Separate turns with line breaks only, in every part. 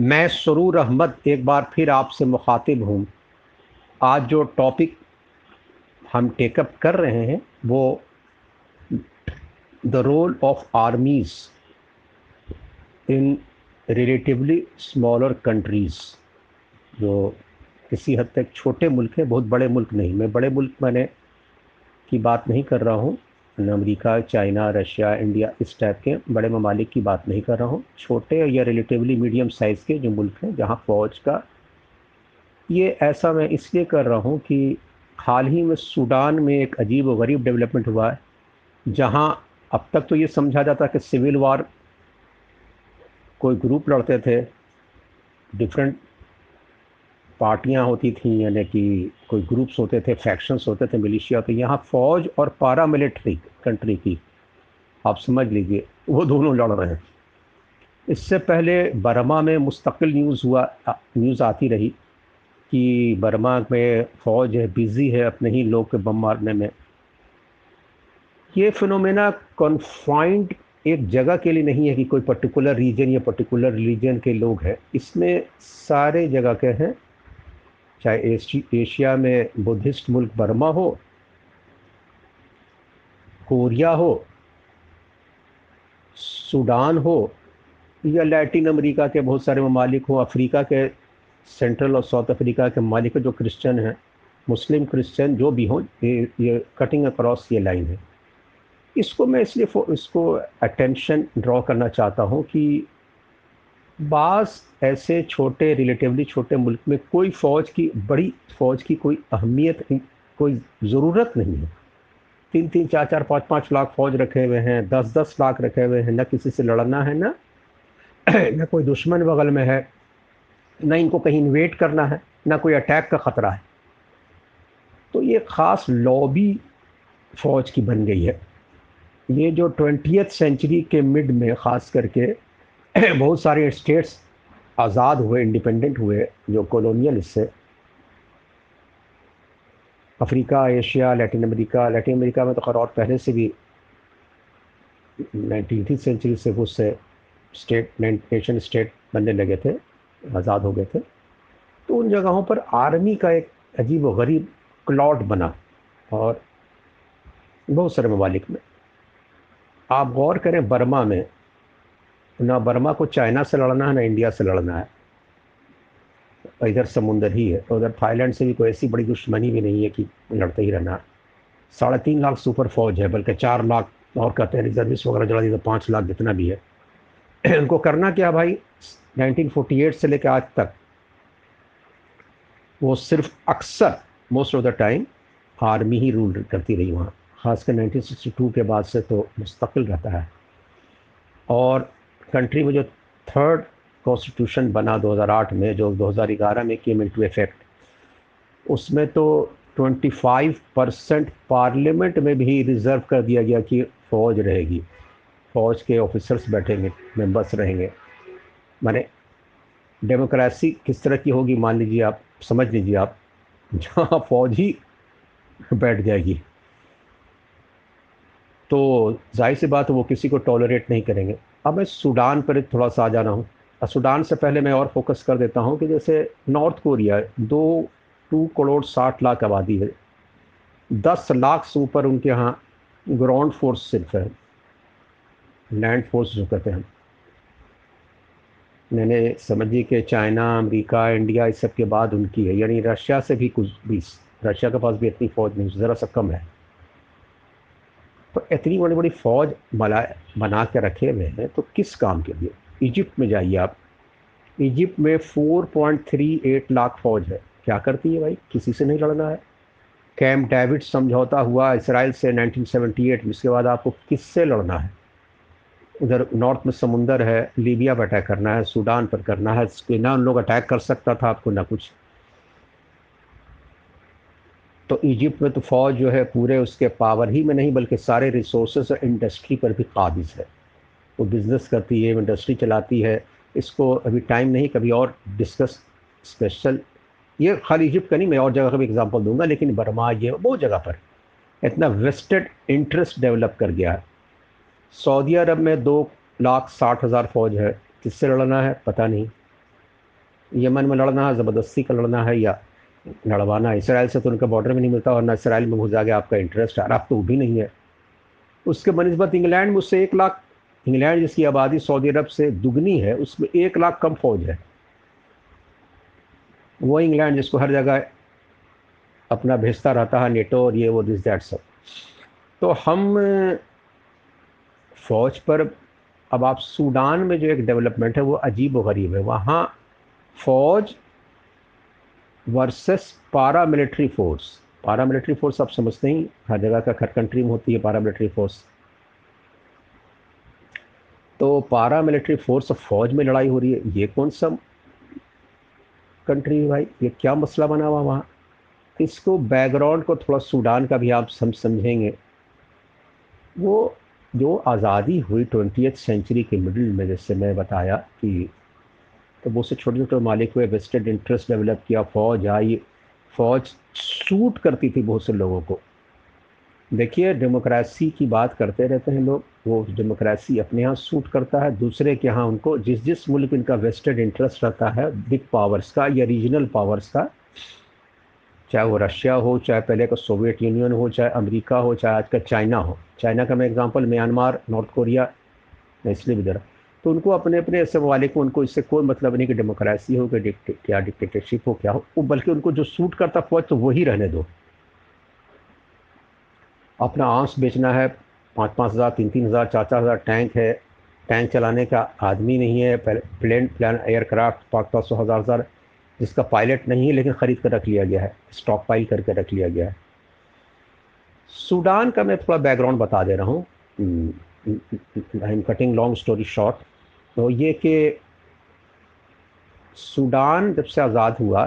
मैं सरूर अहमद एक बार फिर आपसे मुखातिब हूँ। आज जो टॉपिक हम टेकअप कर रहे हैं, वो the role of armies in relatively smaller countries जो किसी हद तक छोटे मुल्क हैं, बहुत बड़े मुल्क नहीं। मैं बड़े मुल्क मैंने की बात नहीं कर रहा हूँ अमेरिका, चाइना, रशिया, इंडिया, इस टाइप के बड़े ममालिक की बात नहीं कर रहा हूँ। छोटे या रिलेटिवली मीडियम साइज़ के जो मुल्क हैं, जहाँ फ़ौज का ये ऐसा मैं इसलिए कर रहा हूँ कि हाल ही में सूडान में एक अजीब व गरीब डेवलपमेंट हुआ है, जहाँ अब तक तो ये समझा जाता कि सिविल वार कोई ग्रुप लड़ते थे डिफरेंट पार्टियाँ होती थी, यानी कि कोई ग्रुप्स होते थे फैक्शंस होते थे मिलिशिया तो यहाँ फ़ौज और पारा मिलिट्री कंट्री की, आप समझ लीजिए, वो दोनों लड़ रहे हैं। इससे पहले बर्मा में मुस्तकिल न्यूज़ हुआ न्यूज़ आती रही कि बर्मा में फ़ौज है बिज़ी है अपने ही लोग के बम मारने में। ये फिनोमेना कॉन्फाइंड एक जगह के लिए नहीं है कि कोई पर्टिकुलर रीजन या पर्टिकुलर रिलीजन के लोग हैं। इसमें सारे जगह के हैं। चाहे एशिया में बुद्धिस्ट मुल्क बर्मा हो, कोरिया हो, सूडान हो, या लैटिन अमेरिका के बहुत सारे ममालिक हो, अफ्रीका के सेंट्रल और साउथ अफ्रीका के ममालिक जो क्रिश्चियन हैं, मुस्लिम क्रिश्चियन जो भी हों, ये ये कटिंग अक्रॉस ये लाइन है। इसको मैं इसलिए इसको अटेंशन ड्रॉ करना चाहता हूँ कि बास ऐसे छोटे रिलेटिवली छोटे मुल्क में कोई फ़ौज की, बड़ी फ़ौज की कोई अहमियत कोई ज़रूरत नहीं है। तीन तीन, चार चार, पाँच पाँच लाख फ़ौज रखे हुए हैं, दस दस लाख रखे हुए हैं, ना किसी से लड़ना है, ना न कोई दुश्मन बगल में है, ना इनको कहीं इन्वेट करना है, ना कोई अटैक का ख़तरा है। तो ये ख़ास लॉबी फ़ौज की बन गई है। ये जो ट्वेंटी सेंचुरी के मिड में ख़ास करके बहुत सारे स्टेट्स आज़ाद हुए इंडिपेंडेंट हुए, जो कॉलोनियल इससे Africa, Asia, Latin America Latin America में तो खैर और पहले से भी नाइनटीन सेंचुरी से उससे स्टेट नेशन स्टेट बनने लगे थे, आज़ाद हो गए थे। तो उन जगहों पर आर्मी का एक अजीब व गरीब क्लॉट बना और बहुत सारे ममालिक में। आप गौर करें, बर्मा में ना बर्मा को चाइना से लड़ना है, ना इंडिया से लड़ना है। इधर समुंदर ही है उधर थाईलैंड से भी कोई ऐसी बड़ी दुश्मनी भी नहीं है कि लड़ते ही रहना। साढ़े तीन लाख सुपर फौज है, बल्कि चार लाख, और कहते हैं रिजर्विस्ट वगैरह जला दी तो पाँच लाख जितना भी है। उनको करना क्या भाई? 1948 से लेकर आज तक वो सिर्फ़ अक्सर most of the time army he rule करती रही वहाँ। ख़ासकर 1962 के बाद से तो मुस्तकिल रहता है। और कंट्री में जो थर्ड कॉन्स्टिट्यूशन बना 2008 में, जो 2011 में केम इनटू इफ़ेक्ट उसमें तो 25 परसेंट पार्लियामेंट में भी रिज़र्व कर दिया गया कि फ़ौज रहेगी। फ़ौज के ऑफिसर्स बैठेंगे मेंबर्स रहेंगे। माने डेमोक्रेसी किस तरह की होगी, मान लीजिए आप, समझ लीजिए आप, जहाँ फ़ौज ही बैठ जाएगी। तो ज़ाहिर सी बात वो किसी को टॉलरेट नहीं करेंगे। अब मैं सूडान पर थोड़ा सा आ जा रहा हूँ सूडान से पहले मैं और फोकस कर देता हूँ कि जैसे नॉर्थ कोरिया दो, टू करोड़ साठ लाख आबादी है। दस लाख से ऊपर उनके यहाँ ग्राउंड फोर्स सिर्फ़ है। लैंड फोर्स जो कहते हैं। मैंने समझिए कि चाइना, अमेरिका, इंडिया, इस सब के बाद उनकी है। यानी रशिया से भी कुछ बीस रशिया के पास भी इतनी फ़ौज नहीं ज़रा सा कम है। तो इतनी बड़ी बड़ी फ़ौज बना बना के रखे हुए हैं तो किस काम के लिए? इजिप्ट में जाइए आप। इजिप्ट में 4.38 लाख फ़ौज है। क्या करती है भाई? किसी से नहीं लड़ना है। कैम्प डेविड समझौता हुआ इसराइल से 1978 जिसके बाद आपको किससे लड़ना है? उधर नॉर्थ में समुंदर है, लीबिया पर अटैक करना है, सूडान पर करना है ना उन लोग अटैक कर सकता था आपको ना कुछ। तो इजिप्ट में तो फ़ौज जो है पूरे उसके पावर ही में नहीं, बल्कि सारे रिसोर्स और इंडस्ट्री पर भी काबिज है। वो बिज़नेस करती है इंडस्ट्री चलाती है। इसको अभी टाइम नहीं, कभी और डिस्कस स्पेशल ये खाली इजिप्ट का नहीं, मैं और जगह का भी एग्जांपल दूँगा, लेकिन बर्मा ये बहुत जगह पर। इतना वेस्टेड इंटरेस्ट डेवलप कर गया है। सऊदी अरब में दो लाख साठ हज़ार फ़ौज है। किससे लड़ना है? पता नहीं। यमन में लड़ना है, ज़बरदस्ती का लड़ना है या लड़वाना। इसराइल से तो उनका बॉर्डर में नहीं मिलता और ना इसराइल में घुस जाके आपका इंटरेस्ट है आप तो वो भी नहीं है। उसके बनस्बत इंग्लैंड में उससे एक लाख, इंग्लैंड जिसकी आबादी सऊदी अरब से दुगनी है, उसमें एक लाख कम फौज है। वो इंग्लैंड जिसको हर जगह अपना भेजता रहता है, नेटो और ये वो दिस दैट सब। तो हम फ़ौज पर, अब आप सूडान में जो एक डेवलपमेंट है, वो अजीब व गरीब है। वहाँ फ़ौज versus paramilitary force paramilitary force आप समझते ही, हर जगह का हर कंट्री में होती है पारा मिलिट्री फोर्स तो पारा मिलिट्री फोर्स फौज में लड़ाई हो रही है। ये कौन सा कंट्री है भाई? ये क्या मसला बना हुआ वहाँ? इसको बैकग्राउंड को थोड़ा सूडान का भी आप सम, समझेंगे। वो जो आज़ादी हुई ट्वेंटी सेंचुरी के मिडिल में, जैसे मैं बताया कि तो बहुत से छोटे छोटे मालिक हुए वेस्टेड इंटरेस्ट डेवलप किया, फ़ौज आई। फ़ौज सूट करती थी बहुत से लोगों को। देखिए डेमोक्रेसी की बात करते रहते हैं लोग, वो डेमोक्रेसी अपने यहाँ सूट करता है, दूसरे के यहाँ उनको जिस जिस मुल्क इनका वेस्टेड इंटरेस्ट रहता है बिग पावर्स का या रीजनल पावर्स का, चाहे वो रशिया हो, चाहे पहले का सोवियत यूनियन हो, चाहे अमेरिका हो, चाहे आज का चाइना हो। चाइना का मैं एग्जांपल म्यांमार नॉर्थ कोरिया इसलिए भी दे रहा तो उनको अपने अपने ऐसे ममालिक को, उनको इससे कोई मतलब नहीं कि डेमोक्रेसी हो, कि क्या डिक्टेटरशिप हो, क्या हो। वो बल्कि उनको जो सूट करता फौज तो वही रहने दो। अपना आंस बेचना है, पाँच पाँच हज़ार, तीन तीन हज़ार, चार चार हज़ार टैंक है। टैंक चलाने का आदमी नहीं है प्लेन प्लान एयरक्राफ्ट पाँच पाँच सौ, हज़ार हज़ार, जिसका पायलट नहीं है, लेकिन ख़रीद कर रख लिया गया है स्टॉक पाइल करके रख लिया गया है। सूडान का मैं थोड़ा बैकग्राउंड बता दे रहा हूँ। I am cutting long story short तो ये कि सूडान जब से आज़ाद हुआ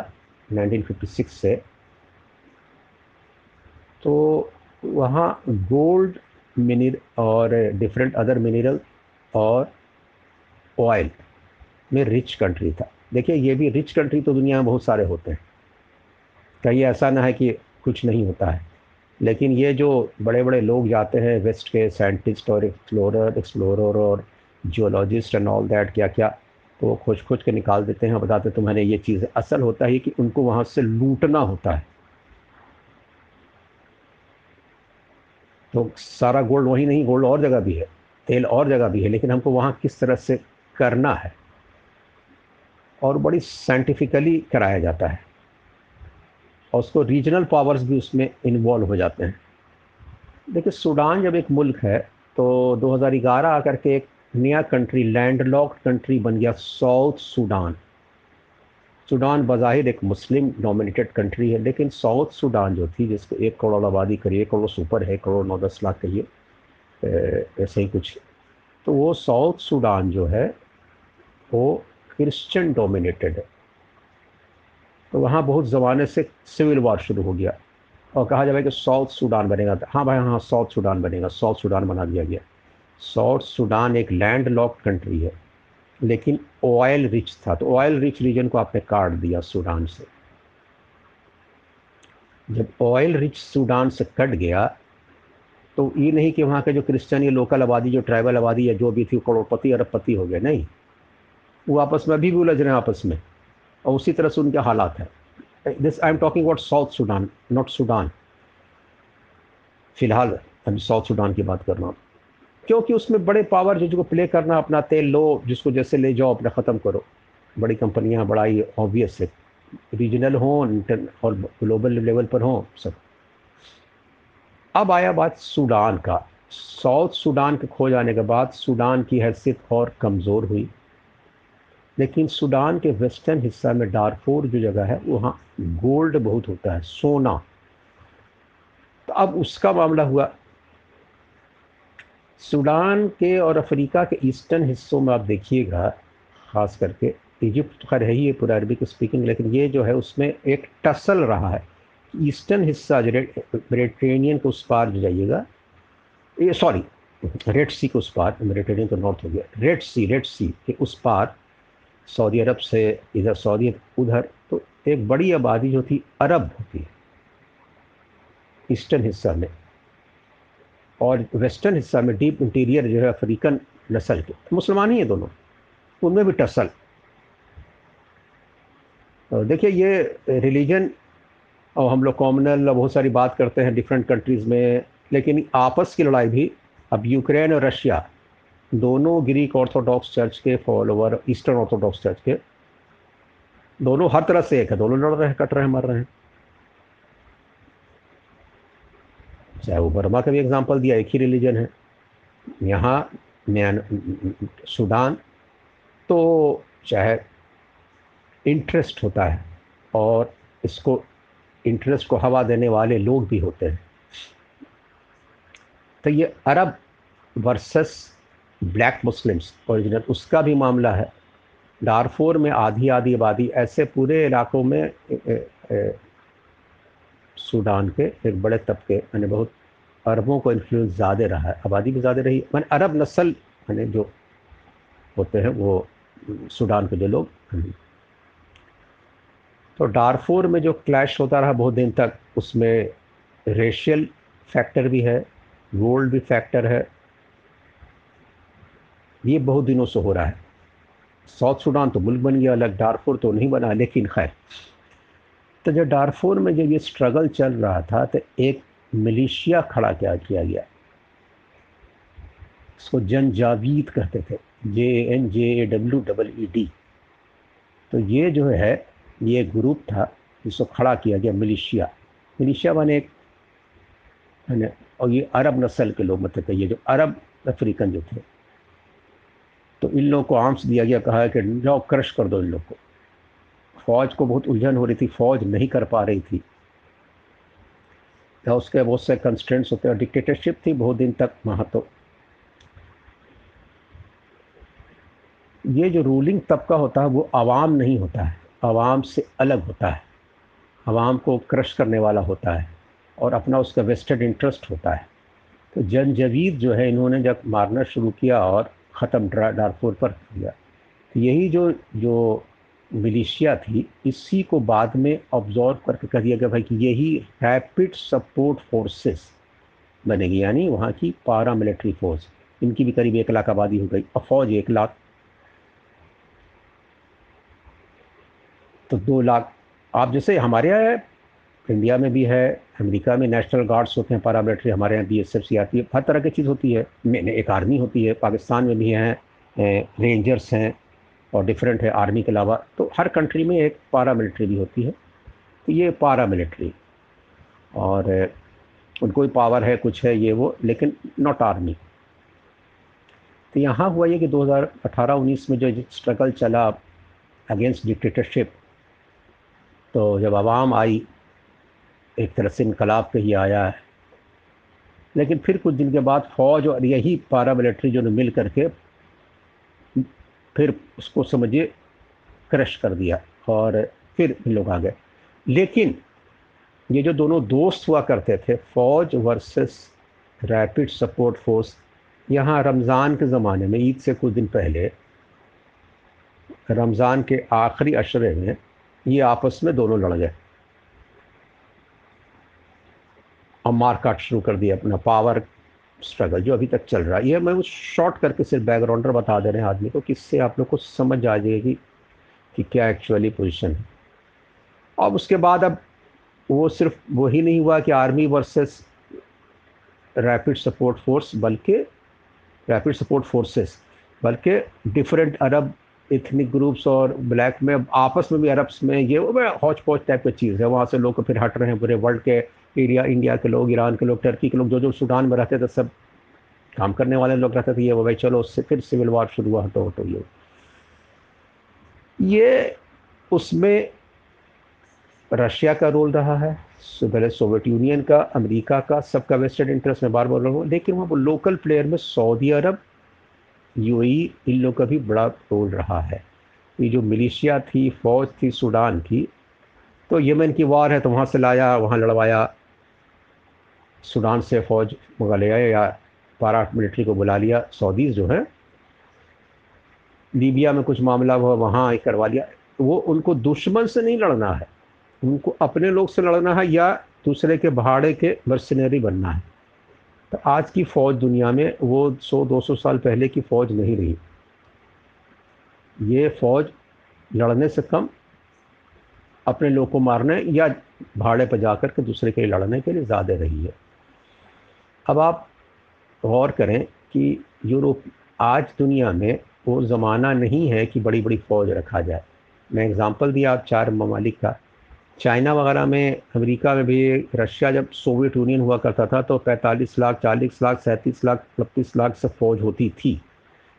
1956 से तो वहाँ गोल्ड मिनर और डिफरेंट अदर मिनरल और ऑयल में रिच कंट्री था। देखिए, ये भी रिच कंट्री तो दुनिया में बहुत सारे होते हैं। कहीं ऐसा ना है कि कुछ नहीं होता है। लेकिन ये जो बड़े बड़े लोग जाते हैं वेस्ट के साइंटिस्ट और एक्सप्लोरर एक्सप्लोरर और जियोलॉजिस्ट एंड ऑल दैट क्या क्या तो वो खोज खोज के निकाल देते हैं बताते तुम्हारे ये चीज़ असल होता है कि उनको वहाँ से लूटना होता है। तो सारा गोल्ड वहीं नहीं गोल्ड और जगह भी है, तेल और जगह भी है, लेकिन हमको वहाँ किस तरह से करना है? और बड़ी साइंटिफिकली कराया जाता है। और उसको रीजनल पावर्स भी उसमें इन्वॉल्व हो जाते हैं। देखिए, सूडान जब एक मुल्क है तो 2011 आकर के एक नया कंट्री लैंडलॉक्ड कंट्री बन गया साउथ सूडान सूडान बज़ाहिर एक मुस्लिम डोमिनेटेड कंट्री है, लेकिन साउथ सूडान जो थी, जिसको एक करोड़ आबादी करिए, एक करोड़ सुपर है करोड़ नौ दस लाख कहिए ऐसे ही कुछ। तो वो साउथ सूडान जो है, वो क्रिश्चियन डोमिनेटेड है। तो वहाँ बहुत ज़माने से सिविल वार शुरू हो गया। और कहा जाए कि साउथ सूडान बनेगा हाँ भाई हाँ साउथ सूडान बनेगा, साउथ सूडान बना दिया गया। साउथ सूडान एक लैंड लॉक कंट्री है, लेकिन ऑयल रिच था। तो ऑयल रिच रीजन को आपने काट दिया सूडान से। जब ऑयल रिच सूडान से कट गया तो ये नहीं कि वहाँ के जो क्रिश्चियन या लोकल आबादी, जो ट्राइबल आबादी या जो भी थी, करोड़पति, अरबपति हो गए, नहीं। वो आपस में अभी भी उलझ रहे हैं, आपस में। और उसी तरह से उनके हालात हैं। This I am talking about South Sudan not Sudan फ़िलहाल अभी साउथ सूडान की बात कर रहा हूँ क्योंकि उसमें बड़े पावर जो जिसको प्ले करना, अपना तेल लो, जिसको जैसे ले जाओ, अपना ख़त्म करो। बड़ी कंपनियाँ बड़ा ही ऑब्वियस है। रीजनल हो और ग्लोबल लेवल पर हो, सब। अब आया बात सूडान का। साउथ सूडान के खो जाने के बाद सूडान की हैसियत और कमज़ोर हुई। लेकिन सूडान के वेस्टर्न हिस्सा में डारफोर जो जगह है, वहाँ गोल्ड बहुत होता है, सोना। तो अब उसका मामला हुआ। सूडान के और अफ्रीका के ईस्टर्न हिस्सों में आप देखिएगा, ख़ास करके, इजिप्ट खैर है ही पूरा अरबिक स्पीकिंग लेकिन ये जो है उसमें एक टसल रहा है। ईस्टर्न हिस्सा, जो मेडिटेरेनियन के उस पार जो जाइएगा, ये, सॉरी, रेड सी के उस पार मेडिटेरियन तो नॉर्थ हो गया, रेड सी रेड सी के उस पार सऊदी अरब से इधर सऊदी, उधर तो एक बड़ी आबादी जो थी, अरब होती ईस्टर्न हिस्सा में। और वेस्टर्न हिस्सा में डीप इंटीरियर जो है, अफ्रीकन नस्ल के। मुसलमान ही है दोनों। उनमें भी टसल। तो देखिए, ये रिलीजन और हम लोग कॉमनल बहुत सारी बात करते हैं डिफरेंट कंट्रीज़ में, लेकिन आपस की लड़ाई भी, अब यूक्रेन और रशिया दोनों ग्रीक ऑर्थोडॉक्स चर्च के फॉलोवर ईस्टर्न ऑर्थोडॉक्स चर्च के, दोनों हर तरह से एक है, दोनों लड़ रहे हैं, कट रहे हैं, मर रहे हैं। चाहे वो बर्मा का भी एग्ज़ाम्पल दिया, एक ही रिलीजन है। यहाँ म्यान सूडान तो चाहे इंटरेस्ट होता है, और इसको इंटरेस्ट को हवा देने वाले लोग भी होते हैं। तो ये Arab versus black Muslims original उसका भी मामला है डारफोर में आधी आधी आबादी ऐसे पूरे इलाकों में ए, ए, ए, सूडान के एक बड़े तबके यानी बहुत अरबों को इन्फ्लुएंस ज़्यादा रहा है आबादी भी ज़्यादा रही। मैंने अरब नस्ल यानी जो होते हैं वो सूडान के जो लोग तो डारफोर में जो क्लैश होता रहा बहुत दिन तक उसमें रेशियल फैक्टर भी है गोल्ड भी फैक्टर है ये बहुत दिनों से हो रहा है। साउथ सूडान तो मुल्क बन गया, अलग डारफोर तो नहीं बना, लेकिन खैर। तो जब डारफोर में जब ये स्ट्रगल चल रहा था तो एक मिलिशिया खड़ा क्या किया गया? इसको जन जावीद कहते थे J N J A W double E D तो ये जो है, ये ग्रुप था जिसको खड़ा किया गया मिलिशिया। मिलिशिया माने एक और ये अरब नस्ल के लोग मतलब ये जो अरब अफ्रीकन जो थे। तो इन लोगों को आर्म्स दिया गया, कहा कि जाओ क्रश कर दो इन लोग को। फौज को बहुत उलझन हो रही थी, फौज नहीं कर पा रही थी। या उसके बहुत से कंस्टेंट्स होते हैं डिक्टेटरशिप थी बहुत दिन तक वहाँ तो। ये जो रूलिंग तबका होता है, वो आवाम नहीं होता है। आवाम से अलग होता है। आवाम को क्रश करने वाला होता है और अपना उसका वेस्टेड इंटरेस्ट होता है। तो जनजवीर जो है, इन्होंने जब मारना शुरू किया और ख़त्म डारफोर पर किया। तो यही जो जो मिलिशिया थी, इसी को बाद में ऑब्जॉर्व करके कह दिया गया भाई कि यही रैपिड सपोर्ट फोर्सेस बनेगी। यानी वहाँ की पारा मिलिट्री फोर्स इनकी भी करीब एक लाख आबादी हो गई। और फौज एक लाख। तो दो लाख। आप जैसे हमारे इंडिया में भी है, अमेरिका में नेशनल गार्ड्स होते हैं पारा मिलिट्री हमारे यहाँ बी एस एफ़ सी आती है, हर तरह की चीज़ होती है। एक आर्मी होती है, पाकिस्तान में भी हैं रेंजर्स हैं और डिफरेंट है आर्मी के अलावा तो हर कंट्री में एक पारा मिलिट्री भी होती है। तो ये पारा मिलिट्री और उनको भी पावर है, कुछ है, ये वो, लेकिन नॉट आर्मी। तो यहाँ हुआ ये कि 2018-19 में जो स्ट्रगल चला अगेंस्ट डिक्टेटरशिप तो जब आवाम आई एक तरह से इनकलाब पे ही आया है। लेकिन फिर कुछ दिन के बाद फौज और यही पारा मिलिट्री जो मिल करके फिर उसको समझिए क्रश कर दिया और फिर लोग आ गए। लेकिन ये जो दोनों दोस्त हुआ करते थे, फौज वर्सेस रैपिड सपोर्ट फोर्स, यहाँ रमज़ान के ज़माने में, ईद से कुछ दिन पहले, रमज़ान के आखिरी अशरे में ये आपस में दोनों लड़ गए। और मार काट शुरू कर दिया अपना पावर स्ट्रगल जो अभी तक चल रहा है। ये मैं उस शॉर्ट करके सिर्फ़ बैकग्राउंडर बता दे रहे हैं आदमी को, किससे आप लोग को समझ आ जाएगी कि क्या एक्चुअली पोजीशन है। और उसके बाद अब वो सिर्फ़ वही नहीं हुआ कि army versus rapid support force बल्कि रैपिड सपोर्ट फोर्सेस बल्कि डिफरेंट अरब इथनिक ग्रुप्स और ब्लैक में, आपस में भी अरब्स में ये वो हौच पौच टाइप की चीज़ है। वहाँ से लोग फिर हट रहे हैं पूरे वर्ल्ड के एरिया इंडिया के लोग ईरान के लोग टर्की के लोग जो जो सूडान में रहते थे, सब काम करने वाले लोग रहते थे, ये वो भाई चलो, उससे फिर सिविल वार शुरू हुआ, हटो हटो, ये। ये उसमें रशिया का रोल रहा है पहले सोवियत यूनियन का अमेरिका का, सबका वेस्टर्न इंटरेस्ट में बार बोल रहा हूँ लेकिन वहाँ वो लोकल प्लेयर में सऊदी अरब यूएई इन लोग का भी बड़ा रोल रहा है। ये जो मिलिशिया थी, फौज थी सूडान की तो यमन की वार है तो वहाँ से लाया, वहाँ लड़वाया सूडान से फ़ौज मंगा ले आया या पारा मिलिट्री को बुला लिया। सऊदीज़ जो हैं, लीबिया में कुछ मामला हुआ, वहाँ करवा लिया। वो उनको दुश्मन से नहीं लड़ना है। उनको अपने लोग से लड़ना है या दूसरे के भाड़े के मर्सनरी बनना है। तो आज की फ़ौज दुनिया में वो 100-200 साल पहले की फ़ौज नहीं रही। ये फ़ौज लड़ने से कम, अपने लोग को मारने या भाड़े पर जाकर के दूसरे के लिए लड़ने के लिए ज़्यादा रही है। अब आप गौर करें कि यूरोप, आज दुनिया में वो ज़माना नहीं है कि बड़ी बड़ी फ़ौज रखा जाए। मैं एग्ज़ाम्पल दिया आप चार ममालिक का। चाइना वगैरह में, अमेरिका में भी रशिया जब सोवियत यूनियन हुआ करता था तो 45 लाख 40 लाख, सैंतीस लाख, बत्तीस लाख सब फौज होती थी।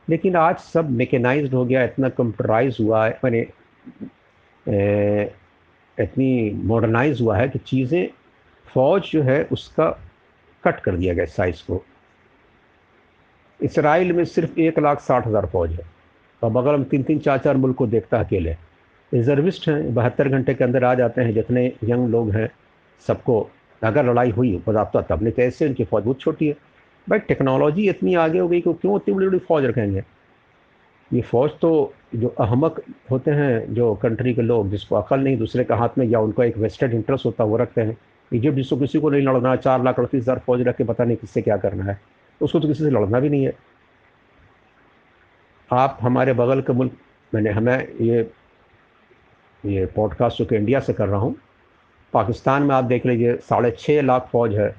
लेकिन आज सब मेकेनाइज्ड हो गया, इतना कंप्यूटराइज हुआ है, मैंने इतनी मॉडर्नाइज हुआ है कि चीज़ें, फ़ौज जो है उसका कट कर दिया गया साइज़ को। इसराइल में सिर्फ़ एक लाख साठ हज़ार फौज है। और बगल में तीन तीन चार चार मुल्क को देखता अकेले, रिजर्विस्ट हैं, बहत्तर घंटे के अंदर आ जाते हैं, जितने यंग लोग हैं, सबको अगर लड़ाई हुई बजाबता तब नहीं कैसे उनकी फ़ौज बहुत छोटी है। भाई टेक्नोलॉजी इतनी आगे हो गई कि क्यों इतनी बड़ी बड़ी फ़ौज रखेंगे? ये फ़ौज तो जो अहमक होते हैं, जो कंट्री के लोग, जिसको अकल नहीं, दूसरे के हाथ में या उनका एक वेस्टेड इंटरेस्ट होता है, वो रखते हैं। इजिप्ट जिसको किसी को नहीं लड़ना, चार लाख अड़तीस हज़ार फौज रख के पता नहीं किससे क्या करना है? उसको तो किसी से लड़ना भी नहीं है। आप हमारे बगल के मुल्क, मैंने हमें ये ये पॉडकास्ट जो कि इंडिया से कर रहा हूँ, पाकिस्तान में आप देख लीजिए, साढ़े छः लाख फौज है।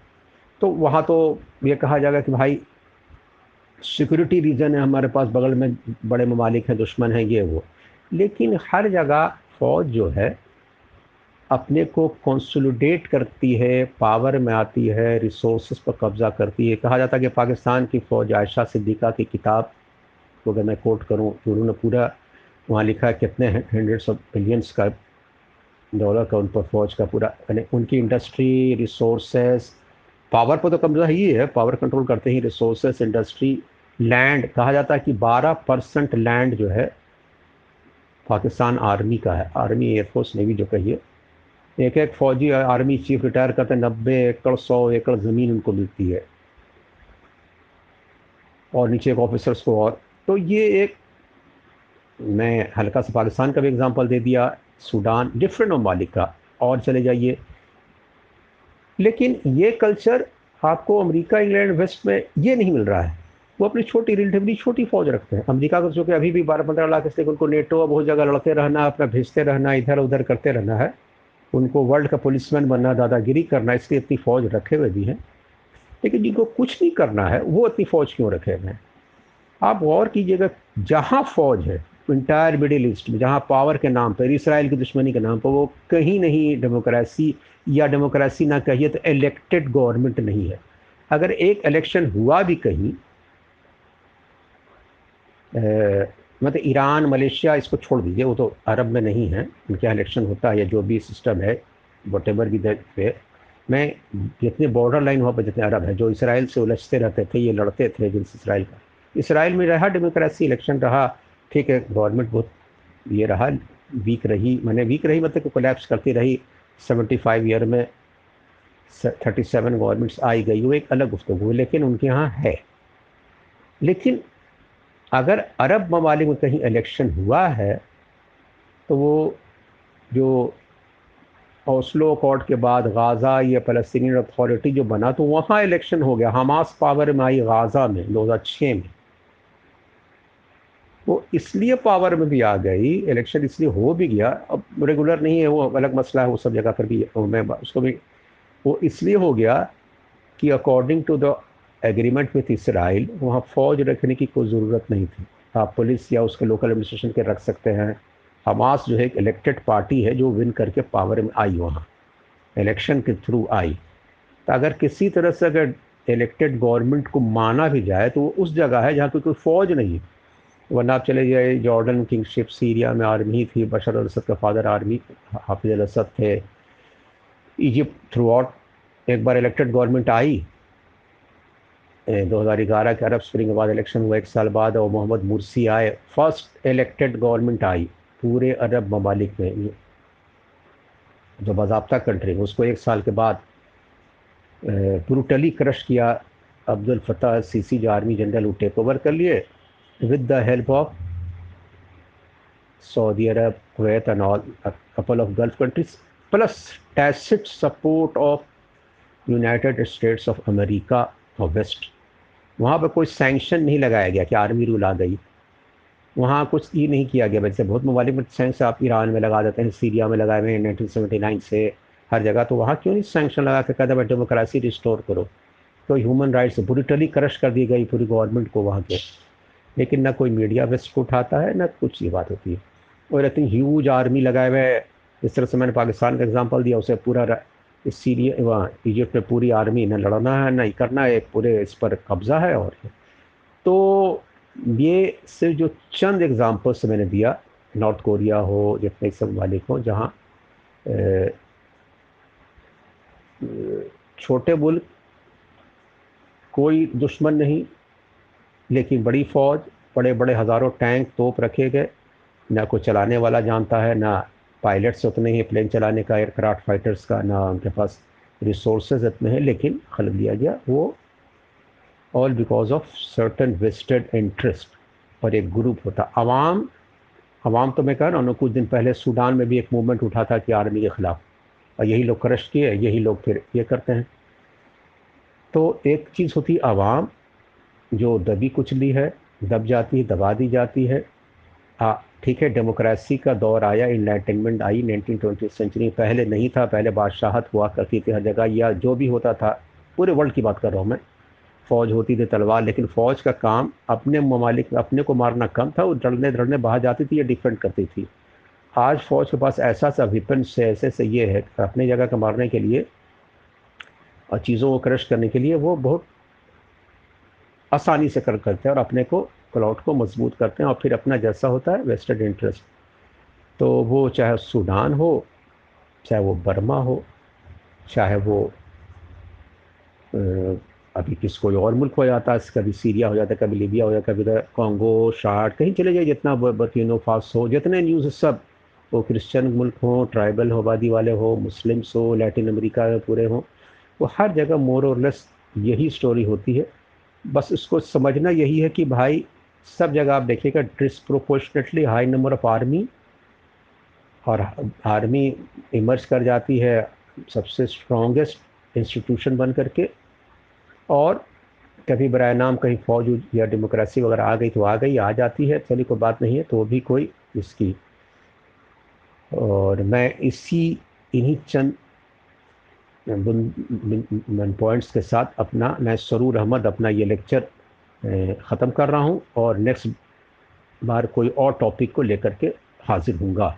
तो वहाँ तो ये कहा जाएगा कि भाई सिक्योरिटी रीजन है हमारे पास, बगल में बड़े ममालिक हैं, दुश्मन हैं, ये वो। लेकिन हर जगह फ़ौज जो है अपने को कंसोलिडेट करती है पावर में आती है रिसोर्स पर कब्ज़ा करती है। कहा जाता है कि पाकिस्तान की फ़ौज आयशा सिद्दीक़ा की किताब को अगर मैं कोट करूँ तो उन्होंने पूरा वहाँ लिखा है कितने हंड्रेड्स ऑफ़ बिलियंस का डॉलर का उन पर फौज का पूरा, यानी उनकी इंडस्ट्री रिसोर्सेस पावर पर तो कब्जा ही है पावर कंट्रोल करते ही रिसोर्सेस इंडस्ट्री लैंड कहा जाता है कि 12 परसेंट लैंड जो है, पाकिस्तान आर्मी का है आर्मी एयरफोर्स नेवी जो कहिए। एक एक फौजी आर्मी चीफ रिटायर करते नब्बे एकड़ सौ एकड़ ज़मीन उनको मिलती है। और नीचे एक ऑफिसर्स को और। तो ये एक, मैं हल्का सा पाकिस्तान का भी एग्ज़ाम्पल दे दिया, सूडान डिफरेंट ममालिक का। और चले जाइए। लेकिन ये कल्चर आपको अमेरिका, इंग्लैंड, वेस्ट में ये नहीं मिल रहा है। वो अपनी छोटी रिलेटिवली छोटी फौज रखते हैं। अमेरिका का, जो कि अभी भी बारह पंद्रह लाख इसलिए उनको नेटो बहुत जगह लड़ते रहना, अपना भेजते रहना इधर उधर करते रहना है। उनको वर्ल्ड का पुलिसमैन बनना, दादागिरी करना, इसलिए इतनी फ़ौज रखे हुए भी हैं। लेकिन जिनको कुछ नहीं करना है, वो इतनी फ़ौज क्यों रखे हुए हैं? आप गौर कीजिएगा, जहाँ फ़ौज है इंटायर मिडिल ईस्ट में, जहाँ पावर के नाम पर इसराइल की दुश्मनी के नाम पर, वो कहीं नहीं डेमोक्रेसी या डेमोक्रेसी ना कहिए तो इलेक्टेड गवर्नमेंट नहीं है। अगर एक इलेक्शन हुआ भी कहीं मतलब ईरान, मलेशिया, इसको छोड़ दीजिए, वो तो अरब में नहीं है। उनके यहाँ इलेक्शन होता है या जो भी सिस्टम है वट एवर भी पे मैं जितने बॉर्डर लाइन वहाँ पर जितने अरब हैं, जो इसराइल से उलझते रहते थे, ये लड़ते थे जिनसे इसराइल का। इसराइल में रहा डेमोक्रेसी इलेक्शन रहा, ठीक है गवर्नमेंट बहुत ये रहा वीक रही। मैंने वीक रही मतलब कि कोलैप्स करती रही। सेवेंटी फाइव ईयर में थर्टी सेवन गवर्नमेंट्स आई गई, वो एक अलग गुफ्तु लेकिन उनके यहाँ है। लेकिन अगर अरब ममालिक में कहीं इलेक्शन हुआ है तो वो जो ओस्लो अकॉर्ड के बाद गाज़ा या फ़लस्तीन अथॉरिटी जो बना तो वहाँ इलेक्शन हो गया। हमास पावर में आई गाज़ा में 2006 में। वो इसलिए पावर में भी आ गई इलेक्शन इसलिए हो भी गया। अब रेगुलर नहीं है, वो अलग मसला है, वो सब जगह पर भी मैं उसको भी वो इसलिए हो गया कि according to the agreement with Israel वहाँ फ़ौज रखने की कोई ज़रूरत नहीं थी। आप पुलिस या उसके लोकल एडमिनिस्ट्रेशन के रख सकते हैं। हमास जो है एक इलेक्टेड पार्टी है जो विन करके पावर में आई वहाँ। इलेक्शन के थ्रू आई। तो अगर किसी तरह से अगर इलेक्टेड गवर्नमेंट को माना भी जाए तो वो उस जगह है जहाँ पे कोई फ़ौज नहीं है। वरना आप चले जाए जॉर्डन किंगशिप सीरिया में आर्मी थी बशर असद का फादर आर्मी हाफिज असद थे। इजिप्ट थ्रू आउट एक बार इलेक्टेड गवर्नमेंट आई। 2011 के अरब स्प्रिंग के बाद इलेक्शन हुआ एक साल बाद और मोहम्मद मुरसी आए। फ़र्स्ट इलेक्टेड गवर्नमेंट आई पूरे अरब ममालिक में। जो बाबा कंट्री उसको एक साल के बाद ब्रूटली क्रश किया अब्दुल फतह सीसी जो आर्मी जनरल वो टेक ओवर कर लिए with the help of Saudi Arab and all, a couple of Gulf countries, plus tacit support of United States of America और वेस्ट वहाँ पर कोई सैंक्शन नहीं लगाया गया कि आर्मी रूल आ गई। वहाँ कुछ ये नहीं किया गया वैसे बहुत ममालिक सेंस आप ईरान में लगा देते हैं, सीरिया में लगाए हुए हैं नाइनटीन सेवेंटी नाइन से हर जगह। तो वहाँ क्यों नहीं सैंक्शन लगा के कहते हैं डेमोक्रेसी रिस्टोर करो? तो ह्यूमन राइट्स ब्रुटली क्रश कर दी गई पूरी गवर्नमेंट को वहाँ के लेकिन ना कोई मीडिया वेस्ट को उठाता है, ना कुछ ये बात होती है। और इतनी ह्यूज आर्मी लगाए हुए इस तरह से मैंने पाकिस्तान का एग्ज़ाम्पल दिया, उसे पूरा सीरिया वहाँ इजिप्ट में पूरी आर्मी न लड़ना है ना करना है पूरे इस पर कब्ज़ा है और तो ये सिर्फ़ जो चंद एग्ज़ाम्पल्स मैंने दिया नॉर्थ कोरिया हो, जितने सब मालिक हों, जहाँ छोटे मुल्क कोई दुश्मन नहीं, लेकिन बड़ी फ़ौज बड़े बड़े हज़ारों टैंक तोप रखे गए, ना कोई चलाने वाला जानता है, ना पायलट्स उतने ही प्लेन चलाने का एयरक्राफ्ट फाइटर्स का ना उनके पास रिसोर्स इतने हैं, लेकिन खल दिया गया। वो all because of certain vested interest और एक ग्रुप होता। आवाम आवाम तो मैं कह रहा हूँ कुछ दिन पहले सूडान में भी एक मूवमेंट उठा था कि आर्मी के ख़िलाफ़। और यही लोग क्रश किए, यही लोग फिर ये करते हैं। तो एक चीज़ होती है आवाम जो दबी कुचली है, दब जाती है दबा दी जाती है ठीक है, डेमोक्रेसी का दौर आया इनलाइटनमेंट आई नाइनटीन ट्वेंटी सेंचुरी पहले नहीं था, पहले बादशाहत हुआ करती थी हर जगह, या जो भी होता था, पूरे वर्ल्ड की बात कर रहा हूँ मैं। फ़ौज होती थी तलवार, लेकिन फ़ौज का काम अपने ममालिक, अपने को मारना कम था, वो डरने डरने बाहर जाती थी या डिफेंड करती थी। आज फ़ौज के पास ऐसा सा विपन से, ऐसे से ये है, अपने जगह का मारने के लिए और चीज़ों को क्रश करने के लिए वो बहुत आसानी से कर, करते हैं और अपने को क्लाउड को मज़बूत करते हैं और फिर अपना जैसा होता है वेस्टेड इंटरेस्ट तो वो चाहे सूडान हो, चाहे वो बर्मा हो, चाहे वो अभी किस कोई और मुल्क हो जाता है, कभी सीरिया हो जाता है, कभी लीबिया हो जाता है, कभी कॉन्गो शार्ट कहीं चले जाए जितना बर्किनो फास हो, जितने न्यूज़ सब, वो क्रिश्चियन मुल्क हो ट्राइबल आबादी वाले हो मुस्लिम्स हो लैटिन अमेरिका में पूरे हों, वो हर जगह मोर और लेस यही स्टोरी होती है। बस इसको समझना यही है कि भाई सब जगह आप देखिएगा disproportionately high number of army और आर्मी इमर्ज कर जाती है सबसे स्ट्रॉन्गेस्ट इंस्टीट्यूशन बन करके। और कभी बर नाम कहीं फौज या डेमोक्रेसी वगैरह आ गई तो आ गई, आ जाती है, चलिए कोई बात नहीं है तो भी कोई इसकी। और मैं इसी, इन्हीं चंद पॉइंट्स के साथ अपना, मैं सरूर अहमद अपना ये लेक्चर ख़त्म कर रहा हूँ और नेक्स्ट बार कोई और टॉपिक को लेकर के हाजिर हूँगा।